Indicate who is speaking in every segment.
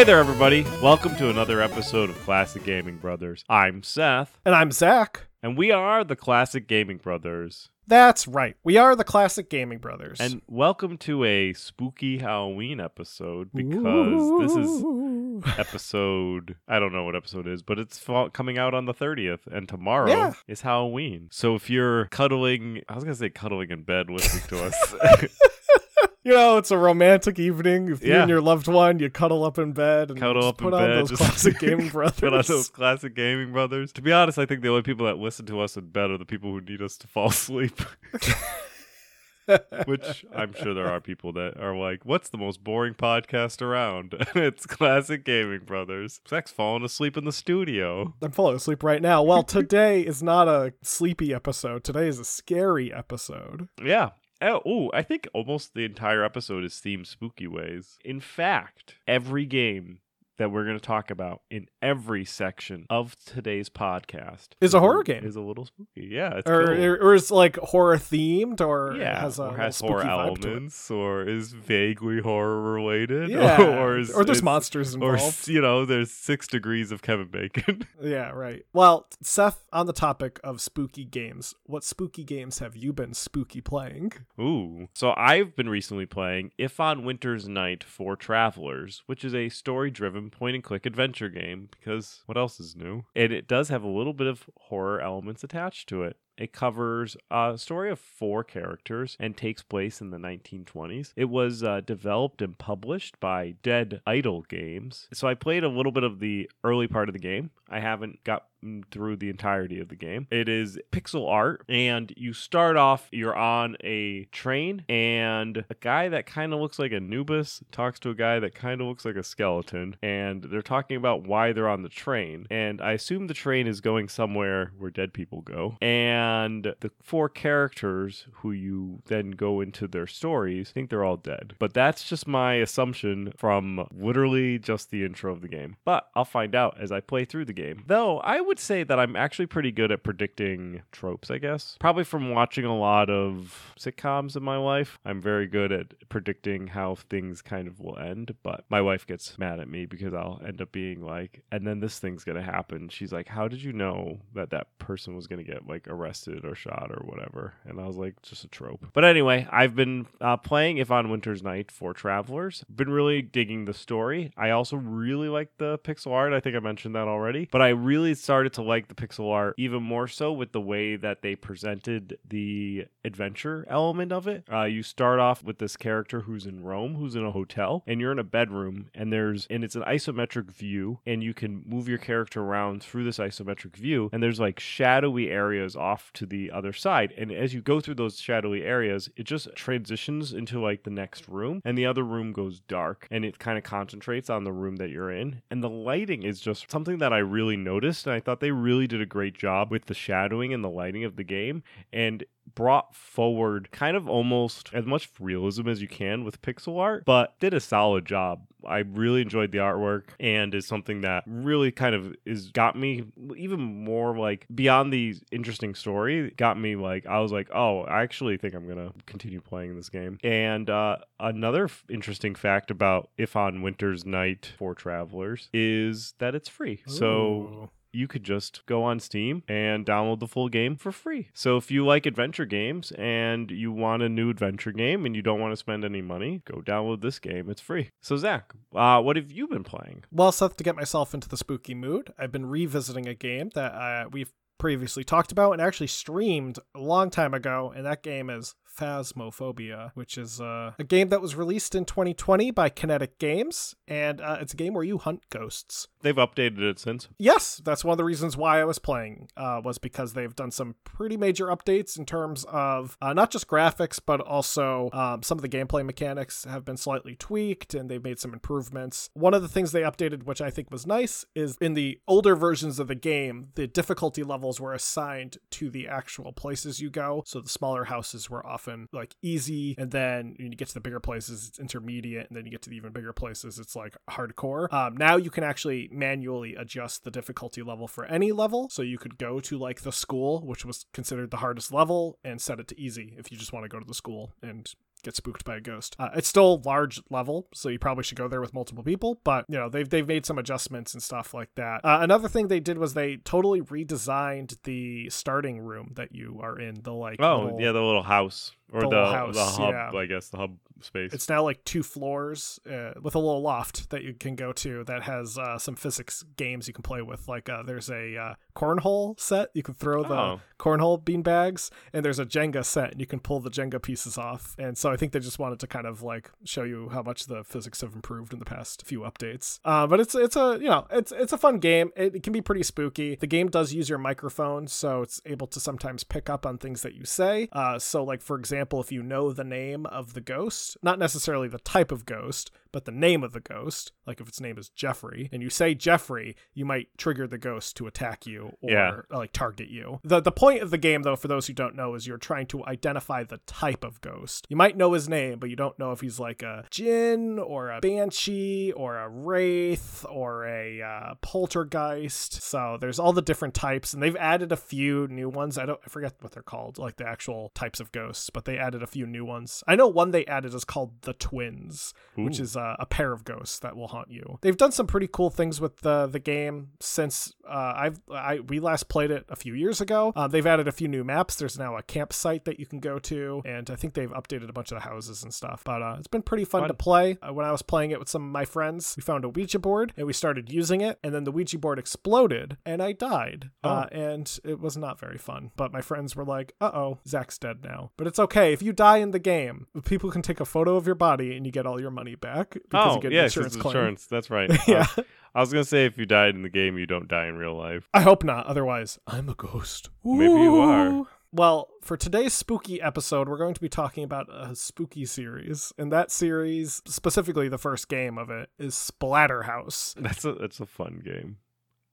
Speaker 1: Hey there, everybody. Welcome to another episode of Classic Gaming Brothers. I'm Seth,
Speaker 2: And I'm Zach.
Speaker 1: and we are the Classic Gaming Brothers.
Speaker 2: That's right. We are the classic gaming brothers.
Speaker 1: And welcome to a spooky Halloween episode because this is
Speaker 2: Ooh.
Speaker 1: episode I don't know what episode it is, but it's fall- coming out on the 30th and tomorrow
Speaker 2: Yeah.
Speaker 1: is Halloween. So if you're cuddling, I was going to say cuddling in bed listening to us.
Speaker 2: you know, it's a romantic evening. If you
Speaker 1: Yeah.
Speaker 2: and your loved one, you cuddle up in bed and
Speaker 1: Cuddle up in
Speaker 2: put on
Speaker 1: bed,
Speaker 2: those classic gaming brothers.
Speaker 1: Put on those classic gaming brothers. To be honest, I think the only people that listen to us in bed are the people who need us to fall asleep. Which I'm sure there are people that are like, "What's the most boring podcast around?" it's Classic Gaming Brothers. Zach's falling asleep in the studio.
Speaker 2: I'm falling asleep right now. Well, today is not a sleepy episode. Today is a scary episode.
Speaker 1: Yeah. Oh, I think almost the entire episode is themed spooky ways. In fact, every game that we're going to talk about in every section of today's podcast
Speaker 2: Is a horror game.
Speaker 1: Is a little spooky. Yeah, it's
Speaker 2: Or,
Speaker 1: cool.
Speaker 2: or, or is like horror themed or
Speaker 1: yeah,
Speaker 2: has a
Speaker 1: or has horror
Speaker 2: vibe to it.
Speaker 1: elements, or is vaguely horror related,
Speaker 2: Yeah.
Speaker 1: or is,
Speaker 2: or there's monsters
Speaker 1: or
Speaker 2: involved.
Speaker 1: you know, there's six degrees of Kevin Bacon.
Speaker 2: Yeah, right. Well, Seth, on the topic of spooky games, what spooky games have you been spooky playing?
Speaker 1: Ooh. So I've been recently playing If on Winter's Night Four Travelers, which is a story point and click adventure game because what else is new? And it does have a little bit of horror elements attached to it. It covers a story of four characters and takes place in the 1920s. It was uh, developed and published by Dead Idle Games. So I played a little bit of the early part of the game. I haven't got through the entirety of the game. It is pixel art, and you start off, you're on a train, and a guy that kind of looks like Anubis talks to a guy that kind of looks like a skeleton, and they're talking about why they're on the train. And I assume the train is going somewhere where dead people go. And the four characters who you then go into their stories think they're all dead. But that's just my assumption from literally just the intro of the game. But I'll find out as I play through the game. Though I would say that I'm actually pretty good at predicting tropes, I guess. Probably from watching a lot of sitcoms in my life. I'm very good at predicting how things kind of will end, but my wife gets mad at me because I'll end up being like, and then this thing's going to happen. She's like, How did you know that that person was going to get like arrested or shot or whatever? And I was like, Just a trope. But anyway, I've been uh, playing If on Winter's Night Four Travelers. Been really digging the story. I also really like the pixel art. I think I mentioned that already. But I really started to like the pixel art even more so with the way that they presented the adventure element of it. Uh, you start off with this character who's in Rome, who's in a hotel, and you're in a bedroom, and there's and it's an isometric view, and you can move your character around through this isometric view, and there's like shadowy areas off to the other side, and as you go through those shadowy areas, it just transitions into like the next room, and the other room goes dark, and it kind of concentrates on the room that you're in, and the lighting is just something that I really noticed, and I thought they really did a great job with the shadowing and the lighting of the game, and brought forward kind of almost as much realism as you can with pixel art, but did a solid job. I really enjoyed the artwork and is something that really kind of is got me even more like beyond the interesting story, got me like I was like, oh, I actually think I'm gonna continue playing this game. And uh, another f- interesting fact about If on Winter's Night Four Travelers is that it's free. So
Speaker 2: Ooh.
Speaker 1: You could just go on Steam and download the full game for free. So if you like adventure games and you want a new adventure game and you don't want to spend any money, go download this game. It's free. So Zach, uh, what have you been playing?
Speaker 2: Well, Seth, to get myself into the spooky mood, I've been revisiting a game that uh, we've previously talked about and actually streamed a long time ago, and that game is Phasmophobia, which is uh, a game that was released in 2020 by Kinetic Games, and uh, it's a game where you hunt ghosts.
Speaker 1: They've updated it since.
Speaker 2: Yes, that's one of the reasons why I was playing, uh, was because they've done some pretty major updates in terms of uh, not just graphics, but also um, some of the gameplay mechanics have been slightly tweaked and they've made some improvements. One of the things they updated, which I think was nice, is in the older versions of the game, the difficulty levels were assigned to the actual places you go. So the smaller houses were often like easy, and then when you get to the bigger places, it's intermediate, and then you get to the even bigger places, it's like hardcore. Um, now you can actually manually adjust the difficulty level for any level. So you could go to like the school, which was considered the hardest level, and set it to easy if you just want to go to the school and get spooked by a ghost. Uh, it's still large level, so you probably should go there with multiple people. But you know they've they've made some adjustments and stuff like that. Uh, another thing they did was they totally redesigned the starting room that you are in. The like
Speaker 1: Oh,
Speaker 2: little-
Speaker 1: yeah, the little house or
Speaker 2: the
Speaker 1: the
Speaker 2: little
Speaker 1: the,
Speaker 2: house,
Speaker 1: hub,
Speaker 2: yeah.
Speaker 1: I guess the hub space.
Speaker 2: It's now like two floors uh, with a little loft that you can go to that has uh, some physics games you can play with. Like uh, there's a uh, cornhole set you can throw the
Speaker 1: Oh.
Speaker 2: cornhole bean bags, and there's a Jenga set and you can pull the Jenga pieces off. And so I think they just wanted to kind of like show you how much the physics have improved in the past few updates. Uh, but it's it's a you know it's it's a fun game. It, it can be pretty spooky. The game does use your microphone, so it's able to sometimes pick up on things that you say. Uh, so like for example, if you know the name of the ghost, not necessarily the type of ghost, but the name of the ghost, like if its name is Jeffrey, and you say Jeffrey, you might trigger the ghost to attack you or
Speaker 1: Yeah.
Speaker 2: like target you. The the point of the game though, for those who don't know, is you're trying to identify the type of ghost. You might know his name, but you don't know if he's like a jinn or a banshee or a wraith or a uh, poltergeist. So there's all the different types, and they've added a few new ones. I don't I forget what they're called, like the actual types of ghosts, but they added a few new ones. I know one they added is called the twins, which is uh, a pair of ghosts that will haunt you. They've done some pretty cool things with the the game since uh, I've I we last played it a few years ago. Uh, they've added a few new maps. There's now a campsite that you can go to, and I think they've updated a bunch of the houses and stuff. But uh, it's been pretty fun,
Speaker 1: Fun.
Speaker 2: to play. Uh, when I was playing it with some of my friends, we found a Ouija board and we started using it, and then the Ouija board exploded and I died. Uh, and it was not very fun. But my friends were like, "Uh oh, Zach's dead now." But it's okay if you die in the game. People can take a photo of your body and you get all your money back because
Speaker 1: oh,
Speaker 2: you get
Speaker 1: yeah,
Speaker 2: insurance
Speaker 1: it's
Speaker 2: claim.
Speaker 1: insurance. That's right.
Speaker 2: yeah.
Speaker 1: Uh, I was gonna say if you died in the game, you don't die in real life.
Speaker 2: I hope not. Otherwise, I'm a ghost.
Speaker 1: Maybe you are.
Speaker 2: Well, for today's spooky episode, we're going to be talking about a spooky series. And that series, specifically the first game of it, is Splatterhouse.
Speaker 1: That's a that's a fun game.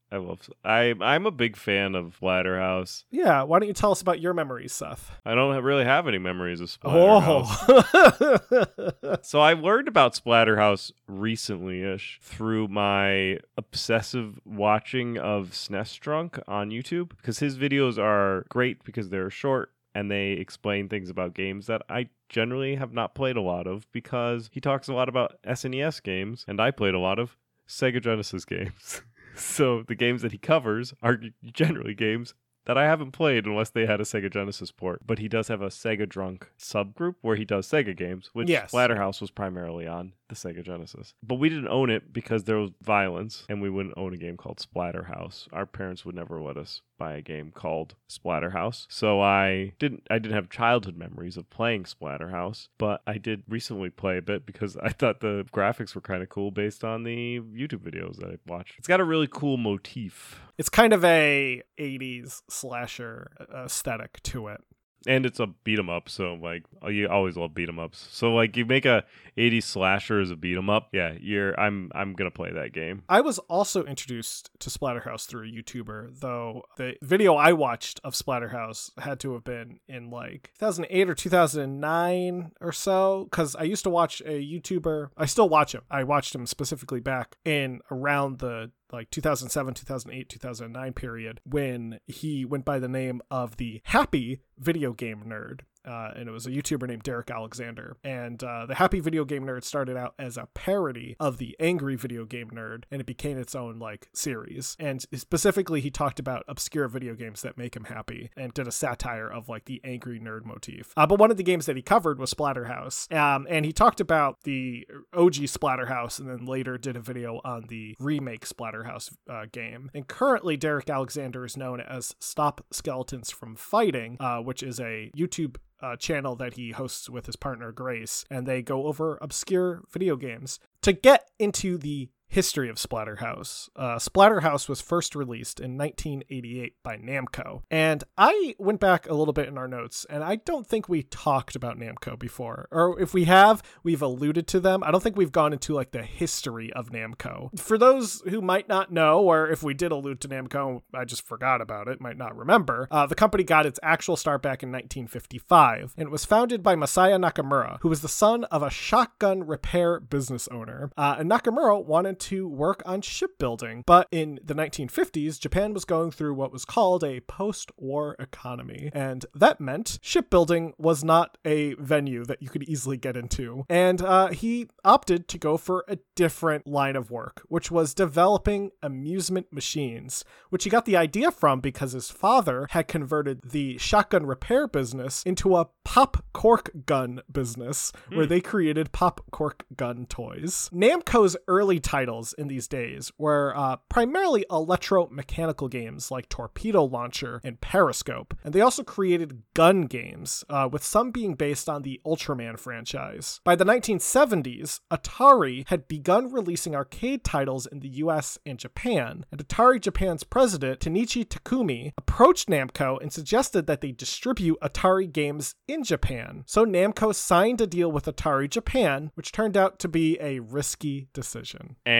Speaker 1: I love. I I'm a big fan of Splatterhouse.
Speaker 2: Yeah, why don't you tell us about your memories, Seth?
Speaker 1: I don't have- really have any memories of Splatterhouse.
Speaker 2: Oh.
Speaker 1: So I learned about Splatterhouse recently-ish through my obsessive watching of SNES Drunk on YouTube because his videos are great because they're short and they explain things about games that I generally have not played a lot of because he talks a lot about SNES games and I played a lot of Sega Genesis games. so the games that he covers are generally games that I haven't played unless they had a Sega Genesis port. But he does have a Sega Drunk subgroup where he does Sega games, which
Speaker 2: Yes.
Speaker 1: Splatterhouse was primarily on the Sega Genesis. But we didn't own it because there was violence, and we wouldn't own a game called Splatterhouse. Our parents would never let us buy a game called Splatterhouse. So I didn't I didn't have childhood memories of playing Splatterhouse, but I did recently play a bit because I thought the graphics were kind of cool based on the YouTube videos that I watched. It's got a really cool motif.
Speaker 2: it's kind of a 80s slasher uh, aesthetic to it.
Speaker 1: And it's a beat 'em up so like oh, you always love beat 'em ups so like you make a 80 slasher as a beat 'em up yeah you're i'm i'm gonna play that game
Speaker 2: I was also introduced to Splatterhouse through a YouTuber, though the video I watched of Splatterhouse had to have been in like 2008 or 2009 or so, because I used to watch a YouTuber. I still watch him. I watched him specifically back in around the like 2007, 2008, 2009 period when he went by the name of the Happy Video Game Nerd. Uh, and it was a YouTuber named Derek Alexander. And uh, the Happy Video Game Nerd started out as a parody of the Angry Video Game Nerd, and it became its own like series. And specifically, he talked about obscure video games that make him happy, and did a satire of like the angry nerd motif. Uh, but one of the games that he covered was Splatterhouse, um, and he talked about the OG Splatterhouse, and then later did a video on the remake Splatterhouse uh, game. And currently, Derek Alexander is known as Stop Skeletons from Fighting, uh, which is a YouTube uh, channel that he hosts with his partner Grace, and they go over obscure video games. To get into the history of Splatterhouse, uh, Splatterhouse was first released in 1988 by Namco. And I went back a little bit in our notes, and I don't think we talked about Namco before. Or if we have, we've alluded to them. I don't think we've gone into like the history of Namco. For those who might not know, or if we did allude to Namco, I just forgot about it, might not remember, uh, the company got its actual start back in 1955, and it was founded by Masaya Nakamura, who was the son of a shotgun repair business owner. Uh, and Nakamura wanted to work on shipbuilding. But in the 1950s, Japan was going through what was called a post war economy. And that meant shipbuilding was not a venue that you could easily get into. And uh, he opted to go for a different line of work, which was developing amusement machines, which he got the idea from because his father had converted the shotgun repair business into a pop cork gun business where they created pop cork gun toys. Namco's early titles in these days were uh, primarily electromechanical games like Torpedo Launcher and Periscope, and they also created gun games, uh, with some being based on the Ultraman franchise. By the 1970s, Atari had begun releasing arcade titles in the US and Japan, and Atari Japan's president, Tanichi Takumi, approached Namco and suggested that they distribute Atari games in Japan. So Namco signed a deal with Atari Japan, which turned out to be a risky decision.
Speaker 1: And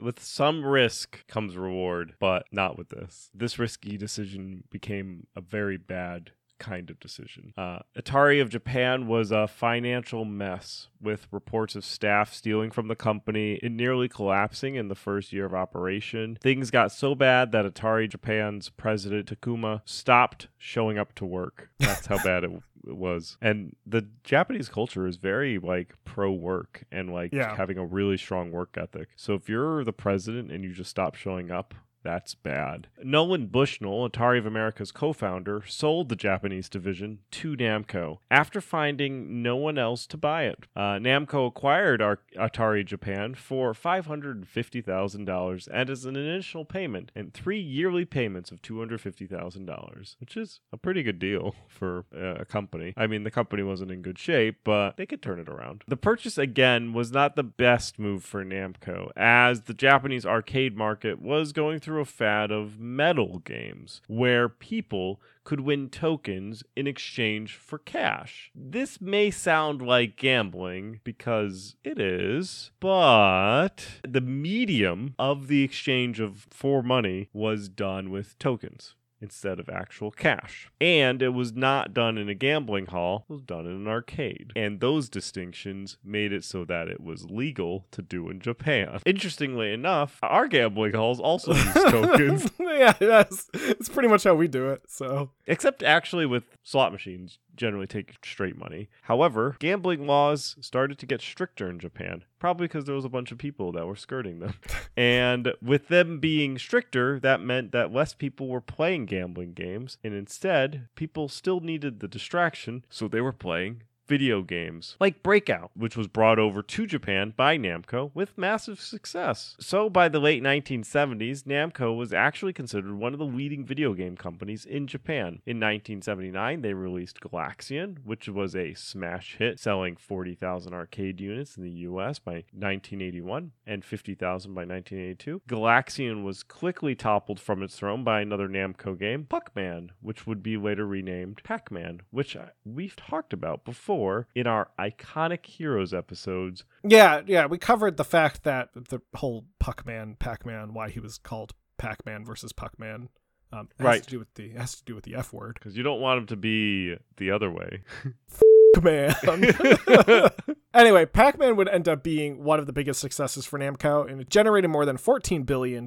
Speaker 1: with some risk comes reward, but not with this. This risky decision became a very bad kind of decision. Uh, Atari of Japan was a financial mess with reports of staff stealing from the company and nearly collapsing in the first year of operation. Things got so bad that Atari Japan's president Takuma stopped showing up to work. That's how bad it was. And the Japanese culture is very like pro work and like
Speaker 2: Yeah.
Speaker 1: having a really strong work ethic. So if you're the president and you just stop showing up, that's bad. Nolan Bushnell, Atari of America's co founder, sold the Japanese division to Namco after finding no one else to buy it. Uh, Namco acquired Ar- Atari Japan for $550,000 and as an initial payment and three yearly payments of $250,000, which is a pretty good deal for uh, a company. I mean, the company wasn't in good shape, but they could turn it around. The purchase, again, was not the best move for Namco, as the Japanese arcade market was going through a fad of medal games, where people could win tokens in exchange for cash. This may sound like gambling because it is, but the medium of the exchange of for money was done with tokens instead of actual cash. And it was not done in a gambling hall, it was done in an arcade. And those distinctions made it so that it was legal to do in Japan. Interestingly enough, our gambling halls also use tokens,
Speaker 2: yeah, that's it's pretty much how we do it. So
Speaker 1: except actually with slot machines generally take straight money. However, gambling laws started to get stricter in Japan, probably because there was a bunch of people that were skirting them. and with them being stricter, that meant that less people were playing gambling games, and instead, people still needed the distraction, so they were playing video games like Breakout, which was brought over to Japan by Namco with massive success. So by the late 1970s, Namco was actually considered one of the leading video game companies in Japan. In 1979, they released Galaxian, which was a smash hit, selling 40,000 arcade units in the US by 1981 and 50,000 by 1982. Galaxian was quickly toppled from its throne by another Namco game, Puckman, which would be later renamed Pac-Man, which uh, we've talked about before in our iconic heroes episodes.
Speaker 2: yeah, yeah, we covered the fact that the whole Puckman, Pac-Man, why he was called Pac-Man versus Puckman. Um, it has
Speaker 1: Right.
Speaker 2: to do with the has to do with the F word.
Speaker 1: Because you don't want him to be the other way.
Speaker 2: Man. anyway, Pac Man would end up being one of the biggest successes for Namco, and it generated more than $14 billion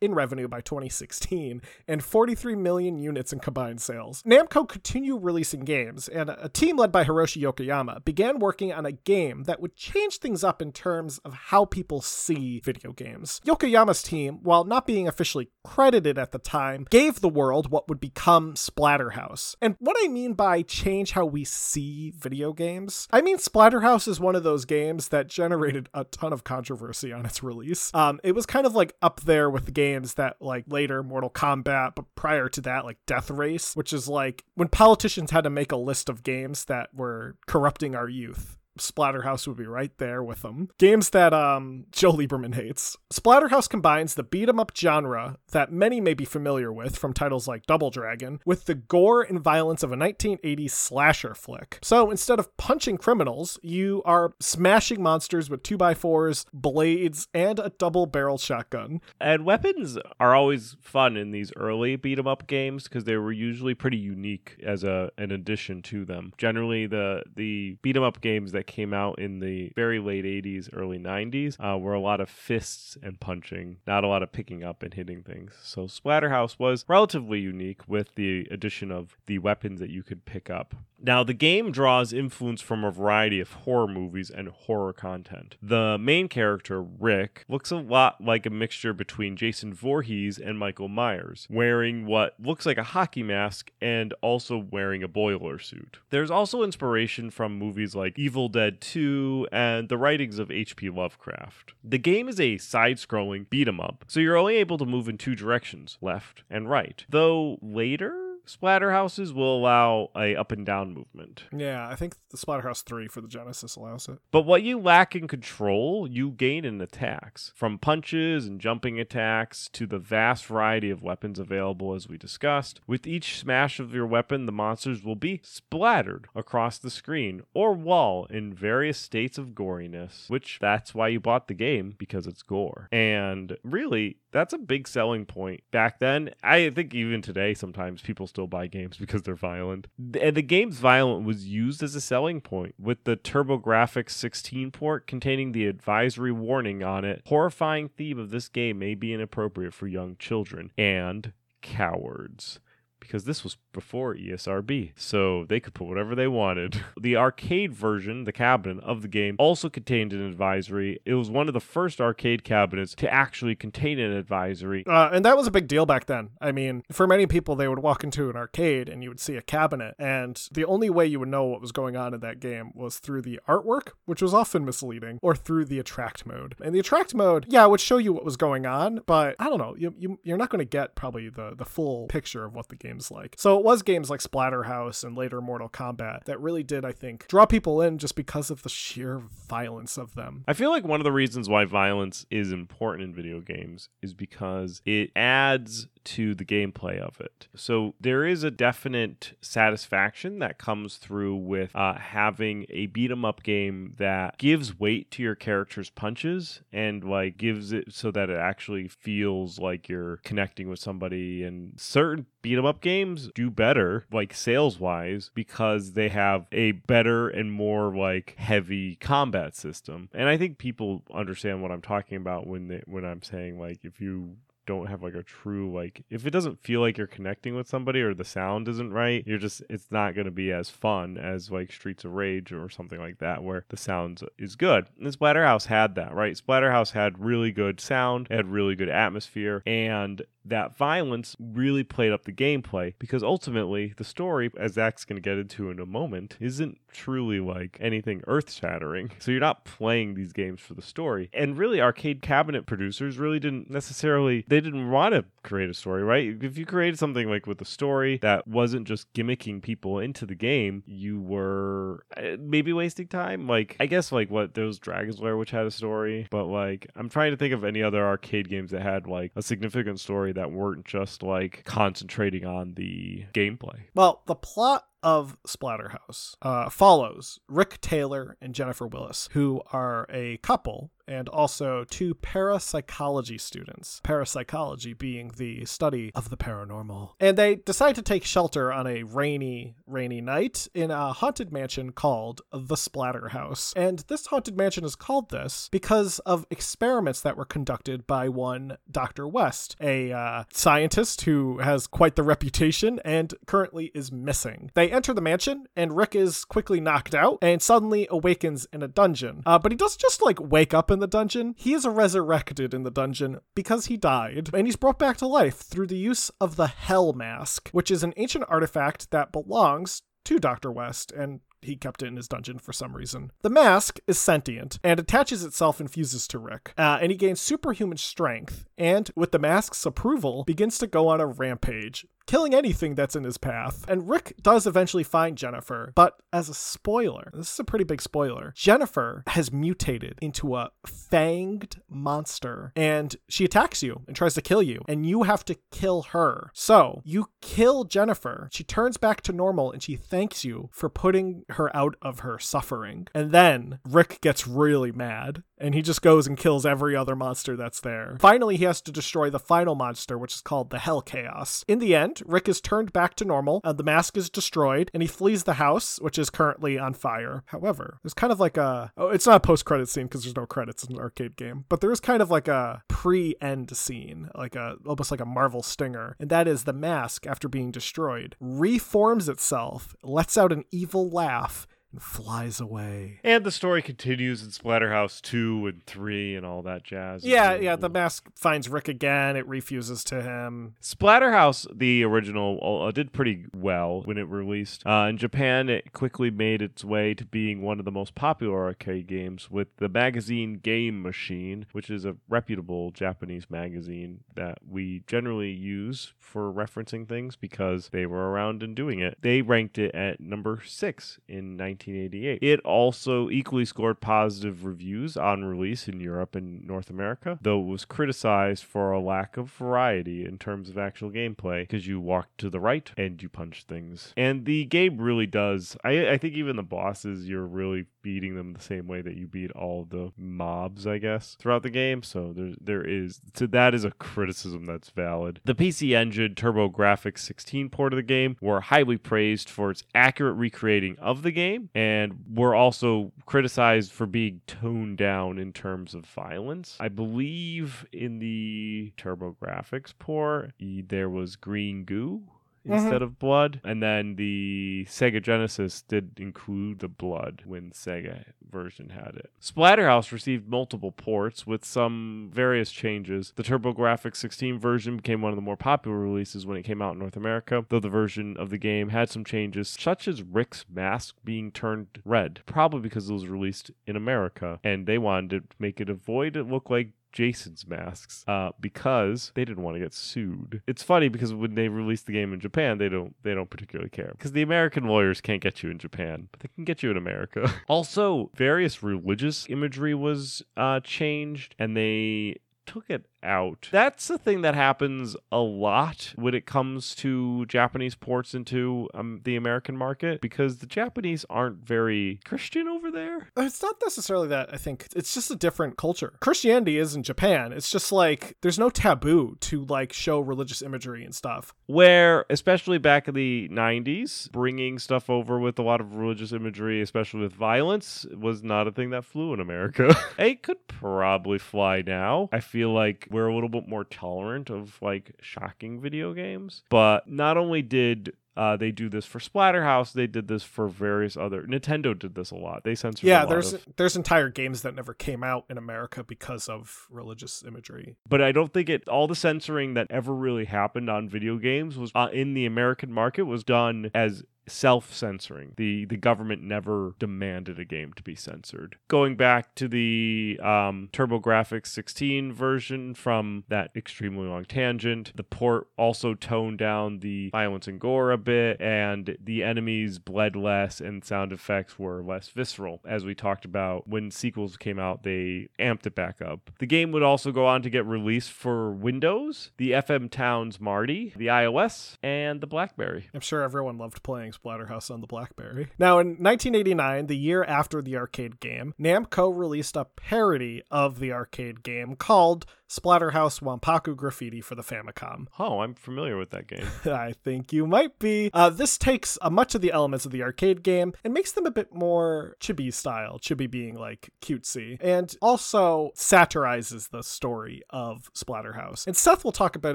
Speaker 2: in revenue by 2016 and 43 million units in combined sales. Namco continued releasing games, and a team led by Hiroshi Yokoyama began working on a game that would change things up in terms of how people see video games. Yokoyama's team, while not being officially credited at the time, gave the world what would become Splatterhouse. And what I mean by change how we see video games, I mean Splatterhouse is one of those games that generated a ton of controversy on its release. Um, it was kind of like up there with the games that like later Mortal Kombat, but prior to that, like Death Race, which is like when politicians had to make a list of games that were corrupting our youth. Splatterhouse would be right there with them. Games that um Joe Lieberman hates. Splatterhouse combines the beat 'em up genre that many may be familiar with from titles like Double Dragon with the gore and violence of a 1980s slasher flick. So instead of punching criminals, you are smashing monsters with 2x4s, blades, and a double barrel shotgun.
Speaker 1: And weapons are always fun in these early beat 'em up games because they were usually pretty unique as a an addition to them. Generally, the the beat 'em up games that that came out in the very late 80s, early 90s, uh, were a lot of fists and punching, not a lot of picking up and hitting things. So Splatterhouse was relatively unique with the addition of the weapons that you could pick up. Now, the game draws influence from a variety of horror movies and horror content. The main character, Rick, looks a lot like a mixture between Jason Voorhees and Michael Myers, wearing what looks like a hockey mask and also wearing a boiler suit. There's also inspiration from movies like Evil Dead 2 and the writings of H.P. Lovecraft. The game is a side scrolling beat 'em up, so you're only able to move in two directions, left and right. Though later, splatterhouses will allow a up and down movement.
Speaker 2: Yeah, I think the Splatterhouse 3 for the Genesis allows it.
Speaker 1: But what you lack in control, you gain in attacks. From punches and jumping attacks to the vast variety of weapons available as we discussed. With each smash of your weapon, the monsters will be splattered across the screen or wall in various states of goriness, which that's why you bought the game because it's gore. And really, that's a big selling point. Back then, I think even today sometimes people still buy games because they're violent. And the game's violent was used as a selling point with the TurboGrafx 16 port containing the advisory warning on it. Horrifying theme of this game may be inappropriate for young children and cowards because this was before ESRB, so they could put whatever they wanted. The arcade version, the cabinet of the game, also contained an advisory. It was one of the first arcade cabinets to actually contain an advisory.
Speaker 2: Uh, and that was a big deal back then. I mean, for many people, they would walk into an arcade and you would see a cabinet, and the only way you would know what was going on in that game was through the artwork, which was often misleading, or through the attract mode. And the attract mode, yeah, would show you what was going on, but I don't know, you, you you're not going to get probably the the full picture of what the game's like. So it was games like Splatterhouse and later Mortal Kombat that really did, I think, draw people in just because of the sheer violence of them.
Speaker 1: I feel like one of the reasons why violence is important in video games is because it adds to the gameplay of it. So there is a definite satisfaction that comes through with uh, having a beat 'em up game that gives weight to your character's punches and like gives it so that it actually feels like you're connecting with somebody. And certain beat 'em up games do better, like sales wise, because they have a better and more like heavy combat system. And I think people understand what I'm talking about when they when I'm saying like if you don't have like a true like if it doesn't feel like you're connecting with somebody or the sound isn't right you're just it's not going to be as fun as like streets of rage or something like that where the sound is good and splatterhouse had that right splatterhouse had really good sound had really good atmosphere and that violence really played up the gameplay because ultimately the story, as Zach's going to get into in a moment, isn't truly like anything earth shattering. So you're not playing these games for the story. And really, arcade cabinet producers really didn't necessarily, they didn't want to create a story, right? If you created something like with a story that wasn't just gimmicking people into the game, you were uh, maybe wasting time. Like, I guess like what, was Dragon's Lair, which had a story, but like, I'm trying to think of any other arcade games that had like a significant story that weren't just like concentrating on the gameplay.
Speaker 2: Well, the plot of Splatterhouse uh, follows Rick Taylor and Jennifer Willis, who are a couple and also two parapsychology students. Parapsychology being the study of the paranormal. And they decide to take shelter on a rainy, rainy night in a haunted mansion called the Splatter House. And this haunted mansion is called this because of experiments that were conducted by one Dr. West, a uh, scientist who has quite the reputation and currently is missing. They enter the mansion, and Rick is quickly knocked out and suddenly awakens in a dungeon. Uh, but he doesn't just like wake up in the dungeon, he is resurrected in the dungeon because he died, and he's brought back to life through the use of the Hell Mask, which is an ancient artifact that belongs to Dr. West and he kept it in his dungeon for some reason. The mask is sentient and attaches itself and fuses to Rick, uh, and he gains superhuman strength. And with the mask's approval, begins to go on a rampage, killing anything that's in his path. And Rick does eventually find Jennifer, but as a spoiler, this is a pretty big spoiler. Jennifer has mutated into a fanged monster, and she attacks you and tries to kill you, and you have to kill her. So you kill Jennifer. She turns back to normal, and she thanks you for putting her out of her suffering. And then Rick gets really mad and he just goes and kills every other monster that's there. Finally, he has to destroy the final monster, which is called the Hell Chaos. In the end, Rick is turned back to normal, the mask is destroyed, and he flees the house, which is currently on fire. However, there's kind of like a oh, it's not a post credit scene because there's no credits in an arcade game, but there is kind of like a pre end scene, like a almost like a Marvel stinger, and that is the mask after being destroyed reforms itself, lets out an evil laugh, flies away.
Speaker 1: And the story continues in Splatterhouse 2 and 3 and all that jazz.
Speaker 2: Yeah, yeah, the mask finds Rick again, it refuses to him.
Speaker 1: Splatterhouse, the original, uh, did pretty well when it released. Uh, in Japan, it quickly made its way to being one of the most popular arcade games with the magazine Game Machine, which is a reputable Japanese magazine that we generally use for referencing things because they were around and doing it. They ranked it at number 6 in 19 1988. It also equally scored positive reviews on release in Europe and North America, though it was criticized for a lack of variety in terms of actual gameplay because you walk to the right and you punch things. And the game really does, I, I think even the bosses, you're really beating them the same way that you beat all the mobs, I guess, throughout the game. So there, there is, so that is a criticism that's valid. The PC Engine TurboGrafx 16 port of the game were highly praised for its accurate recreating of the game and were also criticized for being toned down in terms of violence. I believe in the TurboGrafx port, there was green goo Mm-hmm. instead of blood. And then the Sega Genesis did include the blood when Sega version had it. Splatterhouse received multiple ports with some various changes. The TurboGrafx 16 version became one of the more popular releases when it came out in North America, though the version of the game had some changes, such as Rick's mask being turned red, probably because it was released in America and they wanted to make it avoid it look like Jason's masks uh, because they didn't want to get sued. It's funny because when they release the game in Japan, they don't they don't particularly care because the American lawyers can't get you in Japan, but they can get you in America. also, various religious imagery was uh, changed, and they took it out. That's the thing that happens a lot when it comes to Japanese ports into um, the American market because the Japanese aren't very Christian over there.
Speaker 2: It's not necessarily that, I think. It's just a different culture. Christianity is in Japan. It's just like there's no taboo to like show religious imagery and stuff.
Speaker 1: Where, especially back in the 90s, bringing stuff over with a lot of religious imagery, especially with violence, was not a thing that flew in America. it could probably fly now. I feel like we're a little bit more tolerant of like shocking video games. But not only did uh, they do this for Splatterhouse. They did this for various other. Nintendo did this a lot. They censored.
Speaker 2: Yeah, there's
Speaker 1: of,
Speaker 2: there's entire games that never came out in America because of religious imagery.
Speaker 1: But I don't think it. All the censoring that ever really happened on video games was uh, in the American market was done as self-censoring. The the government never demanded a game to be censored. Going back to the um, TurboGrafx 16 version from that extremely long tangent, the port also toned down the violence and gore a bit, and the enemies bled less, and sound effects were less visceral. As we talked about, when sequels came out, they amped it back up. The game would also go on to get released for Windows, the FM Towns Marty, the iOS, and the BlackBerry.
Speaker 2: I'm sure everyone loved playing Splatterhouse on the Blackberry. Now, in 1989, the year after the arcade game, Namco released a parody of the arcade game called Splatterhouse Wampaku Graffiti for the Famicom.
Speaker 1: Oh, I'm familiar with that game.
Speaker 2: I think you might be. Uh, this takes uh, much of the elements of the arcade game and makes them a bit more chibi style, chibi being like cutesy, and also satirizes the story of Splatterhouse. And Seth will talk a bit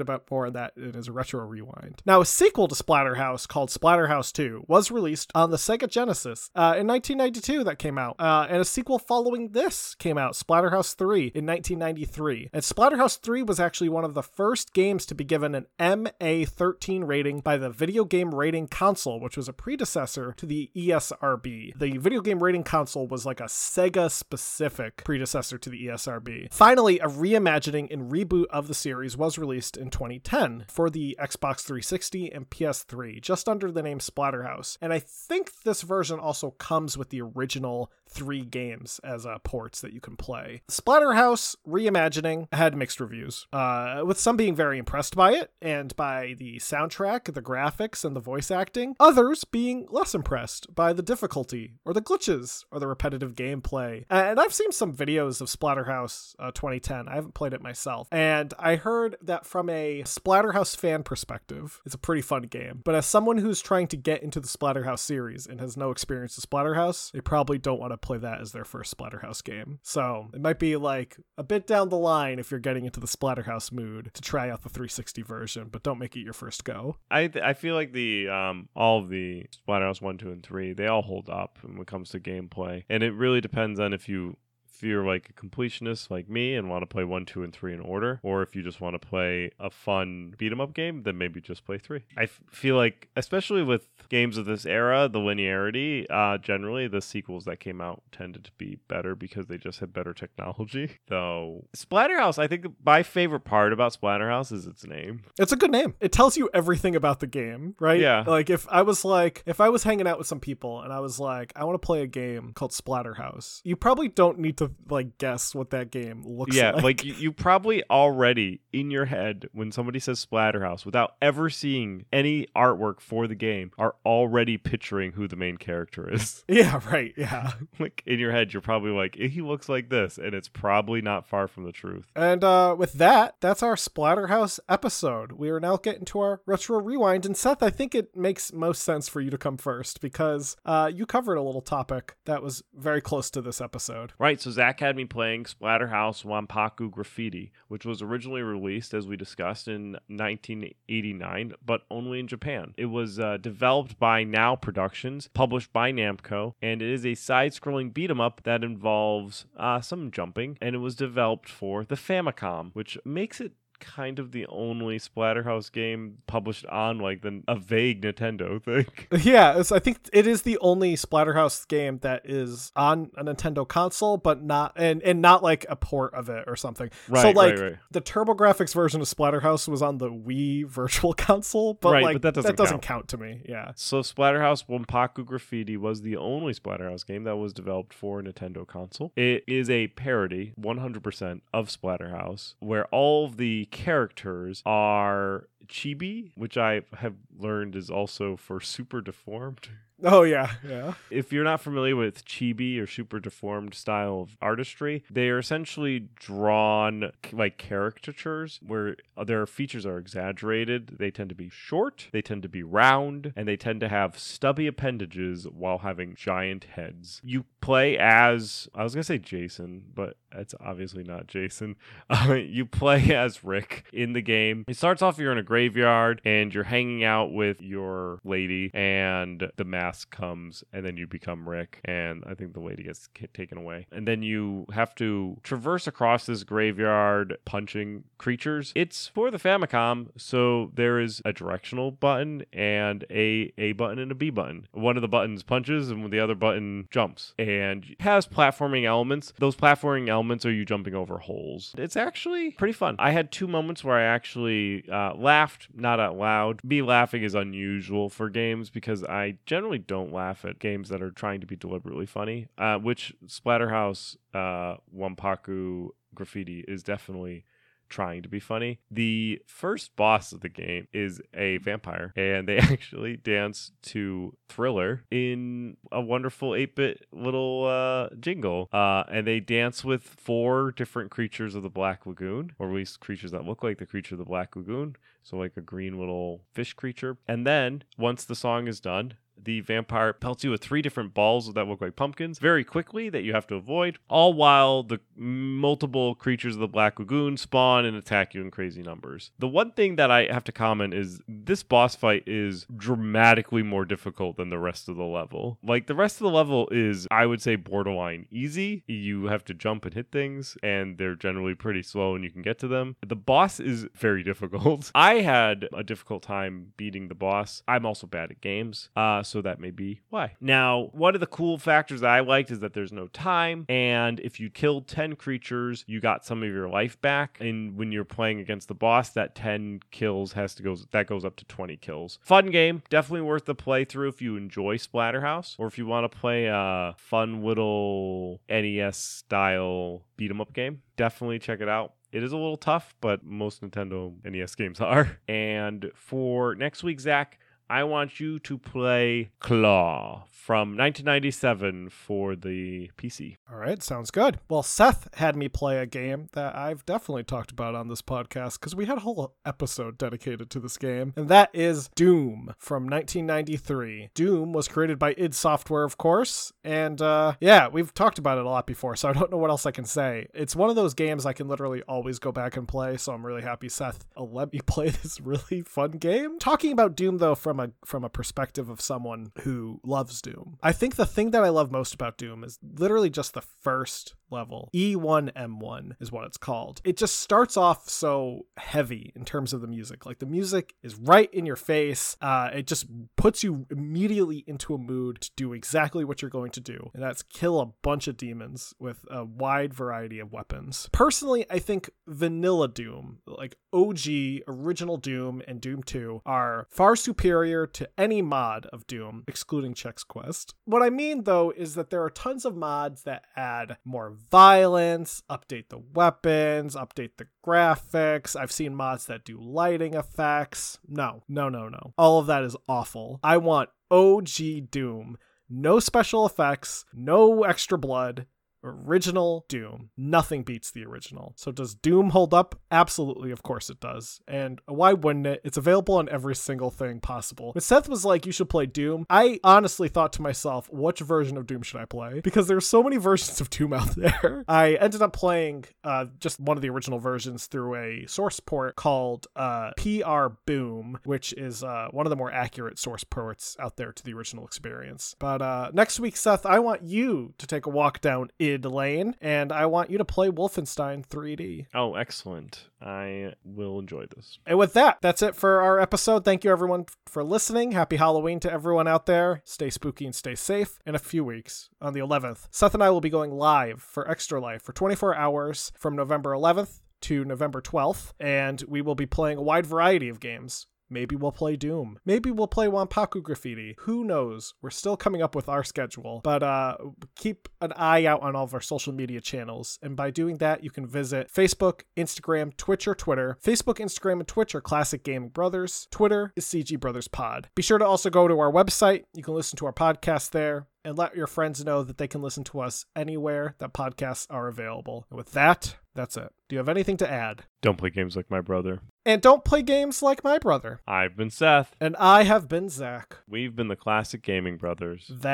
Speaker 2: about more of that in his retro rewind. Now, a sequel to Splatterhouse called Splatterhouse 2 was released on the Sega Genesis uh, in 1992 that came out, uh, and a sequel following this came out, Splatterhouse 3 in 1993. And Splatterhouse Splatterhouse 3 was actually one of the first games to be given an MA13 rating by the Video Game Rating Council, which was a predecessor to the ESRB. The Video Game Rating Council was like a Sega specific predecessor to the ESRB. Finally, a reimagining and reboot of the series was released in 2010 for the Xbox 360 and PS3, just under the name Splatterhouse. And I think this version also comes with the original three games as uh, ports that you can play. Splatterhouse Reimagining had mixed reviews, uh, with some being very impressed by it and by the soundtrack, the graphics, and the voice acting. Others being less impressed by the difficulty or the glitches or the repetitive gameplay. And I've seen some videos of Splatterhouse uh, 2010. I haven't played it myself, and I heard that from a Splatterhouse fan perspective, it's a pretty fun game. But as someone who's trying to get into the Splatterhouse series and has no experience with Splatterhouse, they probably don't want to play that as their first Splatterhouse game. So it might be like a bit down the line if you're getting into the Splatterhouse mood to try out the 360 version, but don't make it your first go.
Speaker 1: I th- I feel like the um all of the Splatterhouse one, two, and three they all hold up when it comes to gameplay, and it really depends on if you if you're like a completionist like me and want to play one, two, and three in order, or if you just want to play a fun beat 'em up game, then maybe just play three. I f- feel like, especially with games of this era, the linearity, uh, generally the sequels that came out tended to be better because they just had better technology. Though Splatterhouse, I think my favorite part about Splatterhouse is its name.
Speaker 2: It's a good name. It tells you everything about the game, right?
Speaker 1: Yeah.
Speaker 2: Like if I was like, if I was hanging out with some people and I was like, I want to play a game called Splatterhouse, you probably don't need to like guess what that game looks like.
Speaker 1: yeah,
Speaker 2: like.
Speaker 1: like you, you probably already in your head when somebody says Splatterhouse without ever seeing any artwork for the game are already picturing who the main character is.
Speaker 2: yeah, right. Yeah.
Speaker 1: like in your head, you're probably like, he looks like this, and it's probably not far from the truth.
Speaker 2: And uh, with that, that's our Splatterhouse episode. We are now getting to our retro rewind. And Seth, I think it makes most sense for you to come first because uh, you covered a little topic that was very close to this episode.
Speaker 1: Right, so Zach had me playing Splatterhouse Wampaku Graffiti, which was originally released, as we discussed, in 1989, but only in Japan. It was uh, developed by Now Productions, published by Namco, and it is a side scrolling beat 'em up that involves uh, some jumping, and it was developed for the Famicom, which makes it kind of the only Splatterhouse game published on like the a vague Nintendo thing.
Speaker 2: Yeah, I think it is the only Splatterhouse game that is on a Nintendo console, but not and and not like a port of it or something.
Speaker 1: Right,
Speaker 2: so like
Speaker 1: right, right.
Speaker 2: the TurboGrafx version of Splatterhouse was on the Wii Virtual Console, but
Speaker 1: Right,
Speaker 2: like
Speaker 1: but that doesn't
Speaker 2: count. to me. Yeah.
Speaker 1: So Splatterhouse Wampaku Graffiti was the only Splatterhouse game that was developed for a Nintendo console. It is a parody, 100% of Splatterhouse, where all of the characters are chibi, which I have learned is also for super deformed.
Speaker 2: Oh yeah, yeah.
Speaker 1: If you're not familiar with chibi or super deformed style of artistry, they are essentially drawn like caricatures where their features are exaggerated. They tend to be short, they tend to be round, and they tend to have stubby appendages while having giant heads. You play as I was gonna say Jason, but it's obviously not Jason. Uh, you play as Rick in the game. It starts off you're in a graveyard and you're hanging out with your lady, and the mask comes, and then you become Rick, and I think the lady gets taken away, and then you have to traverse across this graveyard punching creatures. It's for the Famicom, so there is a directional button and a A button and a B button. One of the buttons punches, and the other button jumps, and has platforming elements. Those platforming elements are you jumping over holes. It's actually pretty fun. I had two moments where I actually uh, laughed, not out loud. Me laughing is unusual for games because I generally don't laugh at games that are trying to be deliberately funny, uh, which Splatterhouse uh, Wampaku Graffiti is definitely trying to be funny. The first boss of the game is a vampire, and they actually dance to Thriller in a wonderful 8 bit little uh, jingle. Uh, and they dance with four different creatures of the Black Lagoon, or at least creatures that look like the creature of the Black Lagoon. So, like a green little fish creature. And then, once the song is done, the vampire pelts you with three different balls that look like pumpkins very quickly that you have to avoid, all while the multiple creatures of the Black Lagoon spawn and attack you in crazy numbers. The one thing that I have to comment is this boss fight is dramatically more difficult than the rest of the level. Like the rest of the level is, I would say, borderline easy. You have to jump and hit things, and they're generally pretty slow and you can get to them. The boss is very difficult. I had a difficult time beating the boss. I'm also bad at games. Uh, so that may be why. Now, one of the cool factors that I liked is that there's no time, and if you killed 10 creatures, you got some of your life back. And when you're playing against the boss, that 10 kills has to go, that goes up to 20 kills. Fun game, definitely worth the playthrough if you enjoy Splatterhouse, or if you want to play a fun little NES style beat 'em up game. Definitely check it out. It is a little tough, but most Nintendo NES games are. And for next week, Zach, I want you to play Claw from 1997 for the PC.
Speaker 2: All right, sounds good. Well, Seth had me play a game that I've definitely talked about on this podcast because we had a whole episode dedicated to this game, and that is Doom from 1993. Doom was created by id Software, of course, and uh, yeah, we've talked about it a lot before, so I don't know what else I can say. It's one of those games I can literally always go back and play, so I'm really happy Seth let me play this really fun game. Talking about Doom though from a from a perspective of someone who loves Doom. I think the thing that I love most about Doom is literally just the first level. E1M1 is what it's called. It just starts off so heavy in terms of the music. Like the music is right in your face. Uh, it just puts you immediately into a mood to do exactly what you're going to do, and that's kill a bunch of demons with a wide variety of weapons. Personally, I think vanilla Doom, like OG, original Doom, and Doom 2, are far superior to any mod of Doom, excluding Chex Quest. What I mean, though, is that there are tons of mods that add more violence, update the weapons, update the graphics. I've seen mods that do lighting effects. No, no, no, no. All of that is awful. I want OG Doom. No special effects, no extra blood, original Doom. Nothing beats the original. So does Doom hold up? Absolutely, of course it does. And why wouldn't it? It's available on every single thing possible. When Seth was like, you should play Doom, I honestly thought to myself, which version of Doom should I play? Because there's so many versions of Doom out there. I ended up playing uh, just one of the original versions through a source port called uh, PR Boom, which is uh, one of the more accurate source ports out there to the original experience. But uh, next week, Seth, I want you to take a walk down lane, and I want you to play Wolfenstein 3D.
Speaker 1: Oh, excellent. I will enjoy this.
Speaker 2: And with that, that's it for our episode. Thank you, everyone, for listening. Happy Halloween to everyone out there. Stay spooky and stay safe. In a few weeks, on the 11th, Seth and I will be going live for Extra Life for 24 hours from November 11th to November 12th, and we will be playing a wide variety of games. Maybe we'll play Doom. Maybe we'll play Wanpaku Graffiti. Who knows? We're still coming up with our schedule. But uh, keep an eye out on all of our social media channels. And by doing that, you can visit Facebook, Instagram, Twitch, or Twitter. Facebook, Instagram, and Twitch are Classic Gaming Brothers. Twitter is CG Brothers Pod. Be sure to also go to our website. You can listen to our podcast there and let your friends know that they can listen to us anywhere that podcasts are available. And with that, that's it. Do you have anything to add?
Speaker 1: Don't play games like my brother.
Speaker 2: And don't play games like my brother.
Speaker 1: I've been Seth.
Speaker 2: And I have been Zach.
Speaker 1: We've been the Classic Gaming Brothers.
Speaker 2: That's,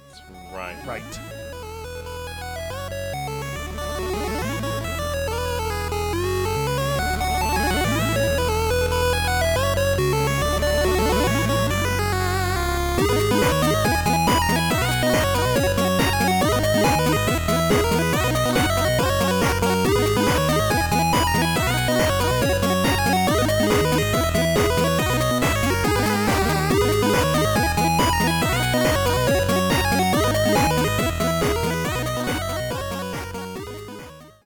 Speaker 1: That's right.
Speaker 2: right.